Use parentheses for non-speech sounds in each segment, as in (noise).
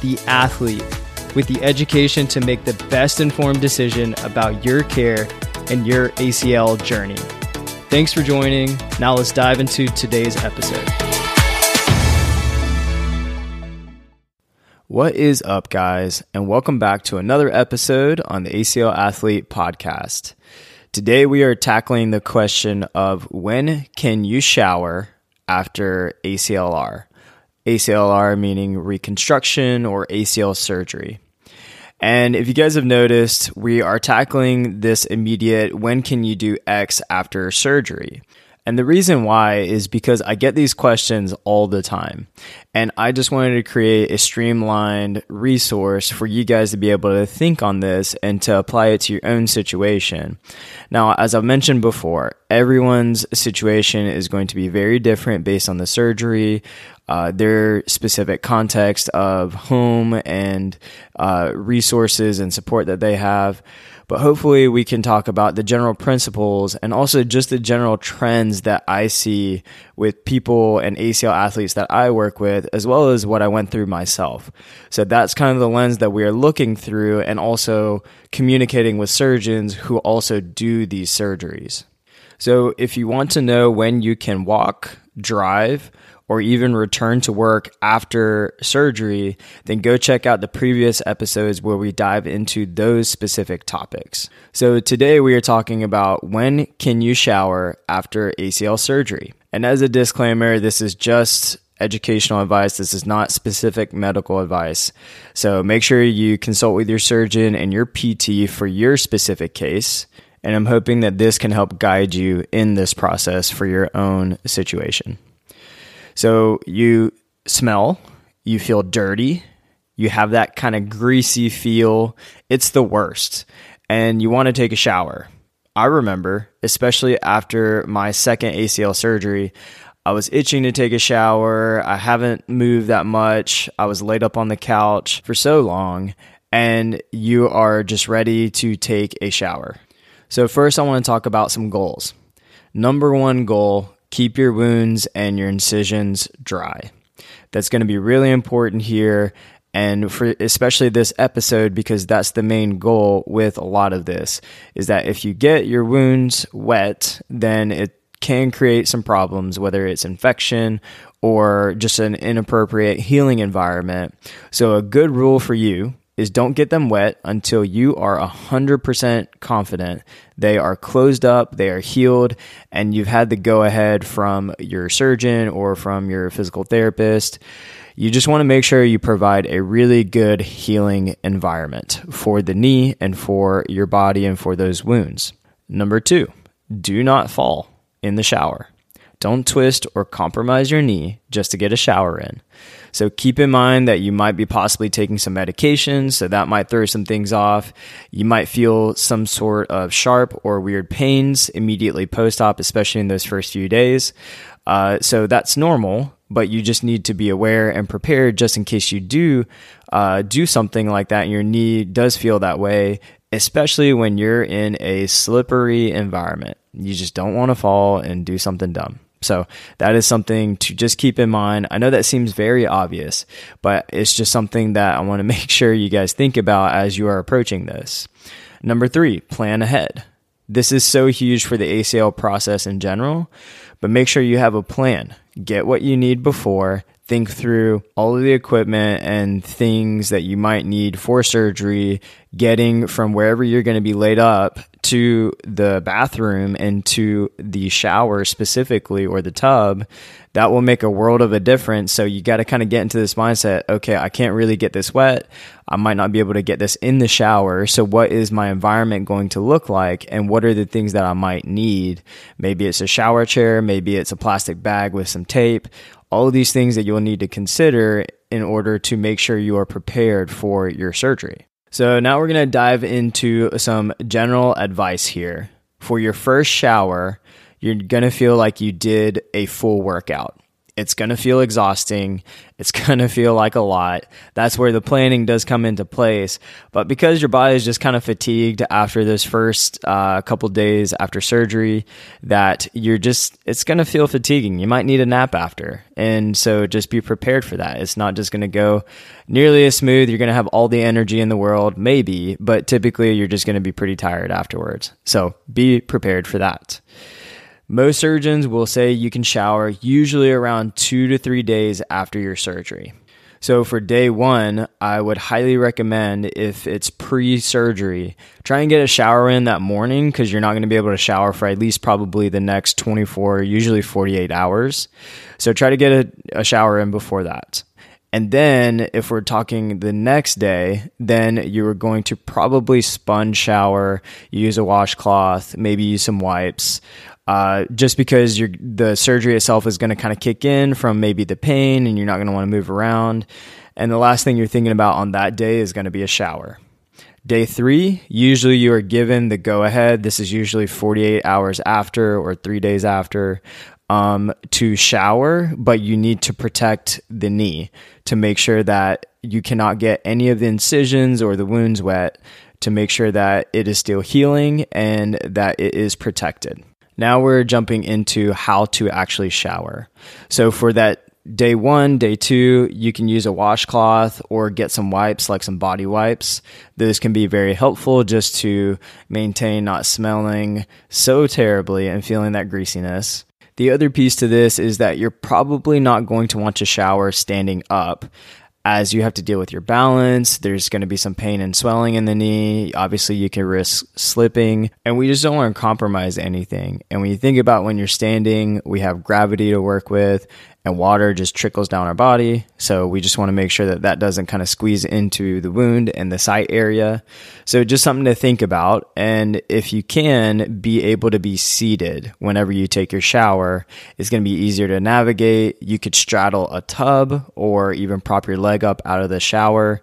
the athlete with the education to make the best informed decision about your care and your ACL journey. Thanks for joining. Now let's dive into today's episode. What is up, guys, and welcome back to another episode on the ACL Athlete Podcast. Today we are tackling the question of when can you shower after ACLR? ACLR meaning reconstruction or ACL surgery. And if you guys have noticed, we are tackling this immediate when can you do X after surgery? And the reason why is because I get these questions all the time. And I just wanted to create a streamlined resource for you guys to be able to think on this and to apply it to your own situation. Now, as I've mentioned before, everyone's situation is going to be very different based on the surgery, uh, their specific context of home and uh, resources and support that they have. But hopefully, we can talk about the general principles and also just the general trends that I see with people and ACL athletes that I work with, as well as what I went through myself. So that's kind of the lens that we are looking through and also communicating with surgeons who also do these surgeries. So if you want to know when you can walk, drive, or even return to work after surgery, then go check out the previous episodes where we dive into those specific topics. So today we are talking about when can you shower after ACL surgery. And as a disclaimer, this is just educational advice. This is not specific medical advice. So make sure you consult with your surgeon and your PT for your specific case. And I'm hoping that this can help guide you in this process for your own situation. So you smell, you feel dirty, you have that kind of greasy feel. It's the worst. And you want to take a shower. I remember, especially after my second ACL surgery, I was itching to take a shower. I haven't moved that much. I was laid up on the couch for so long, and you are just ready to take a shower. So, first, I want to talk about some goals. Number one goal keep your wounds and your incisions dry. That's going to be really important here and for especially this episode because that's the main goal with a lot of this is that if you get your wounds wet, then it can create some problems whether it's infection or just an inappropriate healing environment. So a good rule for you is don't get them wet until you are 100% confident they are closed up, they are healed, and you've had the go ahead from your surgeon or from your physical therapist. You just want to make sure you provide a really good healing environment for the knee and for your body and for those wounds. Number two, do not fall in the shower. Don't twist or compromise your knee just to get a shower in. So keep in mind that you might be possibly taking some medications, so that might throw some things off. You might feel some sort of sharp or weird pains immediately post op, especially in those first few days. Uh, so that's normal, but you just need to be aware and prepared just in case you do uh, do something like that and your knee does feel that way, especially when you're in a slippery environment. You just don't want to fall and do something dumb. So that is something to just keep in mind. I know that seems very obvious, but it's just something that I want to (laughs) make sure you guys think about as you are approaching this. Number three, plan ahead. This is so huge for the ACL process in general, but make sure you have a plan. Get what you need before, think through all of the equipment and things that you might need for surgery, getting from wherever you're going to be laid up to the bathroom and to the shower specifically or the tub, that will make a world of a difference. So you got to kind of get into this mindset okay, I can't really get this wet. I might not be able to get this in the shower. So, what is my environment going to look like? And what are the things that I might need? Maybe it's a shower chair, maybe it's a plastic bag with some tape all of these things that you'll need to consider in order to make sure you are prepared for your surgery. So, now we're going to dive into some general advice here. For your first shower, you're going to feel like you did a full workout. It's going to feel exhausting. It's (laughs) going to feel like a lot. That's where the planning does come into place. But because your body is just kind of fatigued after those first uh, couple days after surgery, that you're just, it's going to feel fatiguing. You might need a nap after. And so just be prepared for that. It's not just going to go nearly as smooth. You're going to have all the energy in the world, maybe, but typically you're just going to be pretty tired afterwards. So be prepared for that. Most surgeons will say you can shower usually around two to three days after your surgery. So, for day one, I would highly recommend if it's pre surgery, try and get a shower in that morning because you're not going to be able to shower for at least probably the next 24, usually 48 hours. So, try to get a, a shower in before that. And then, if we're talking the next day, then you are going to probably sponge shower, use a washcloth, maybe use some wipes. Uh, just because the surgery itself is going to kind of kick in from maybe the pain and you're not going to want to move around. And the last thing you're thinking about on that day is going to be a shower. Day three, usually you are given the go ahead. This is usually 48 hours after or three days after um, to shower, but you need to protect the knee to make sure that you cannot get any of the incisions or the wounds wet to make sure that it is still healing and that it is protected. Now we're jumping into how to actually shower. So for that day one, day two, you can use a washcloth or get some wipes, like some body wipes. Those can be very helpful just to maintain not smelling so terribly and feeling that greasiness. The other piece to this is that you're probably not going to want to shower standing up as you have to deal with your balance. There's going to be some pain and swelling in the knee. Obviously, you can risk slipping, and we just don't want to compromise anything. And when you think about when you're standing, we have gravity to work with, and water just trickles down our body. So we just want to make sure that that doesn't kind of squeeze into the wound and the site area. So just something to think about. And if you can be able to be seated whenever you take your shower, it's going to be easier to navigate. You could straddle a tub or even prop your leg up out of the shower.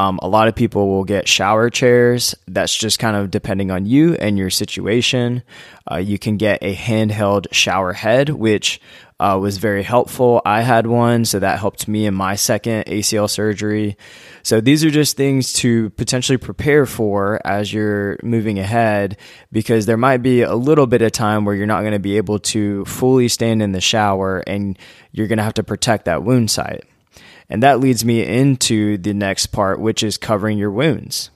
Um, a lot of people will get shower chairs. That's just kind of depending on you and your situation. Uh, you can get a handheld shower head, which uh, was very helpful. I had one, so that helped me in my second ACL surgery. So these are just things to potentially prepare for as you're moving ahead because there might be a little bit of time where you're not going to be able to fully stand in the shower and you're going to have to protect that wound site. And that leads me into the next part, which is covering your wounds.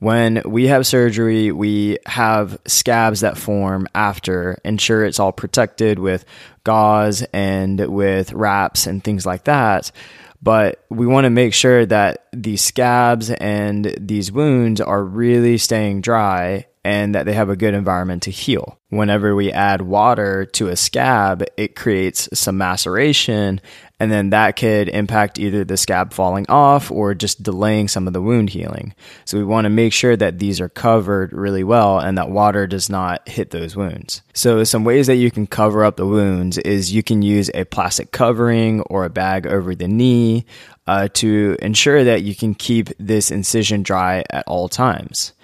When we have surgery, we have scabs that form after, ensure it's all protected with gauze and with wraps and things like that. But we want to make sure that these scabs and these wounds are really staying dry and that they have a good environment to heal. Whenever we add water to a scab, it creates some maceration, and then that could impact either the scab falling off or just delaying some of the wound healing. So we want to make sure that these are covered really well and that water does not hit those wounds. So some ways that you can cover up the wounds is you can use a plastic covering or a bag over the knee uh, to ensure that you can keep this incision dry at all times.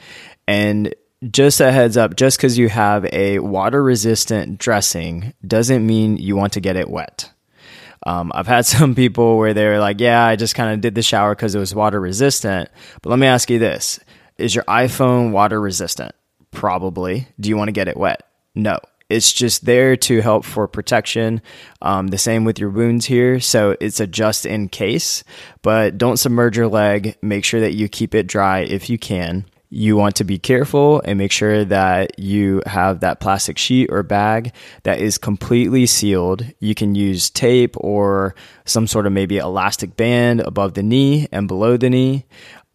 And just a heads up, just because you have a water resistant dressing doesn't mean you want to get it wet. Um, I've had (laughs) some people where they're like, yeah, I just kind of did the shower because it was water resistant. But let me ask you this Is your iPhone water resistant? Probably. Do you want to get it wet? No. It's just there to help for protection. Um, the same with your wounds here. So it's a just in case, but don't submerge your leg. Make sure that you keep it dry if you can you want to be careful and make sure that you have that plastic sheet or bag that is completely sealed. You can use tape or some sort of maybe elastic band above the knee and below the knee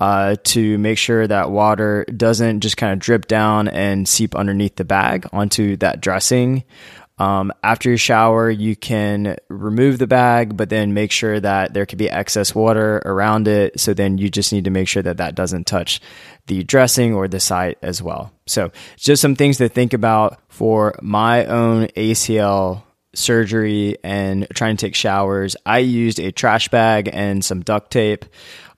uh, to make sure that water doesn't just kind of drip down and seep underneath the bag onto that dressing. Um, after your shower, you can remove the bag, but then make sure that there could be excess water around it. So then you just need to make sure that that doesn't touch the dressing or the site as well. So just some things to think about for my own ACL surgery and trying to take showers, I used a trash bag and some duct tape.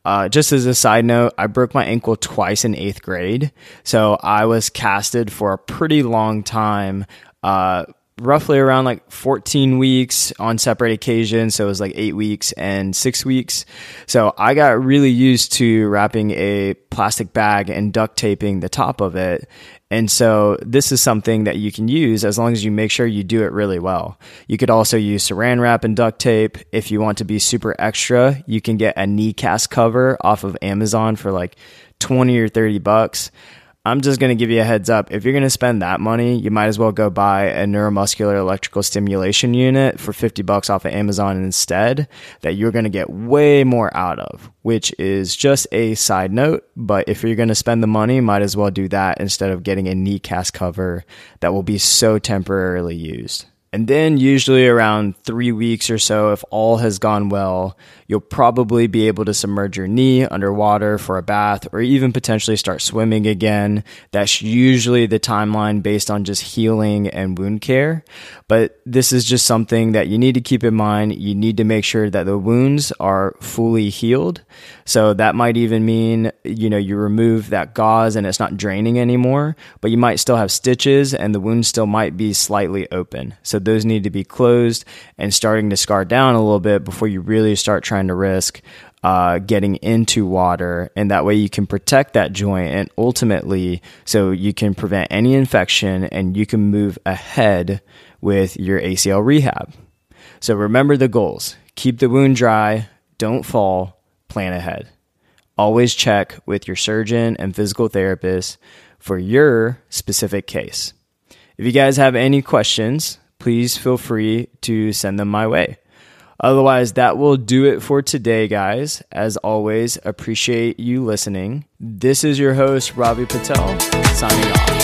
Uh, just as a side note, I broke my ankle twice in eighth grade. So I was casted for a pretty long time. Uh, roughly around like 14 weeks on separate occasions. So it was like eight weeks and six weeks. So I got really used to wrapping a plastic bag and duct taping the top of it. And so this is something that you can use as long as you make sure you do it really well. You could also use saran wrap and duct tape. If you want to be super extra, you can get a knee cast cover off of Amazon for like 20 or 30 bucks. I'm just going to give you a heads up. If you're going to spend that money, you might as well go buy a neuromuscular electrical stimulation unit for 50 bucks off of Amazon instead that you're going to get way more out of, which is just a side note. But if you're going to spend the money, might as well do that instead of getting a knee cast cover that will be so temporarily used. And then, usually around three weeks or so, if all has gone well, you'll probably be able to submerge your knee underwater for a bath or even potentially start swimming again. That's usually the timeline based on just healing and wound care. But this is just something that you need to keep in mind. You need to make sure that the wounds are fully healed. So that might even mean, you know, you remove that gauze and it's not draining anymore, but you might still have stitches and the wound still might be slightly open. So those need to be closed and starting to scar down a little bit before you really start trying to risk uh, getting into water, and that way you can protect that joint, and ultimately, so you can prevent any infection and you can move ahead with your ACL rehab. So remember the goals keep the wound dry, don't fall, plan ahead. Always check with your surgeon and physical therapist for your specific case. If you guys have any questions, please feel free to send them my way. Otherwise, that will do it for today, guys. As always, appreciate you listening. This is your host, Ravi Patel, signing off.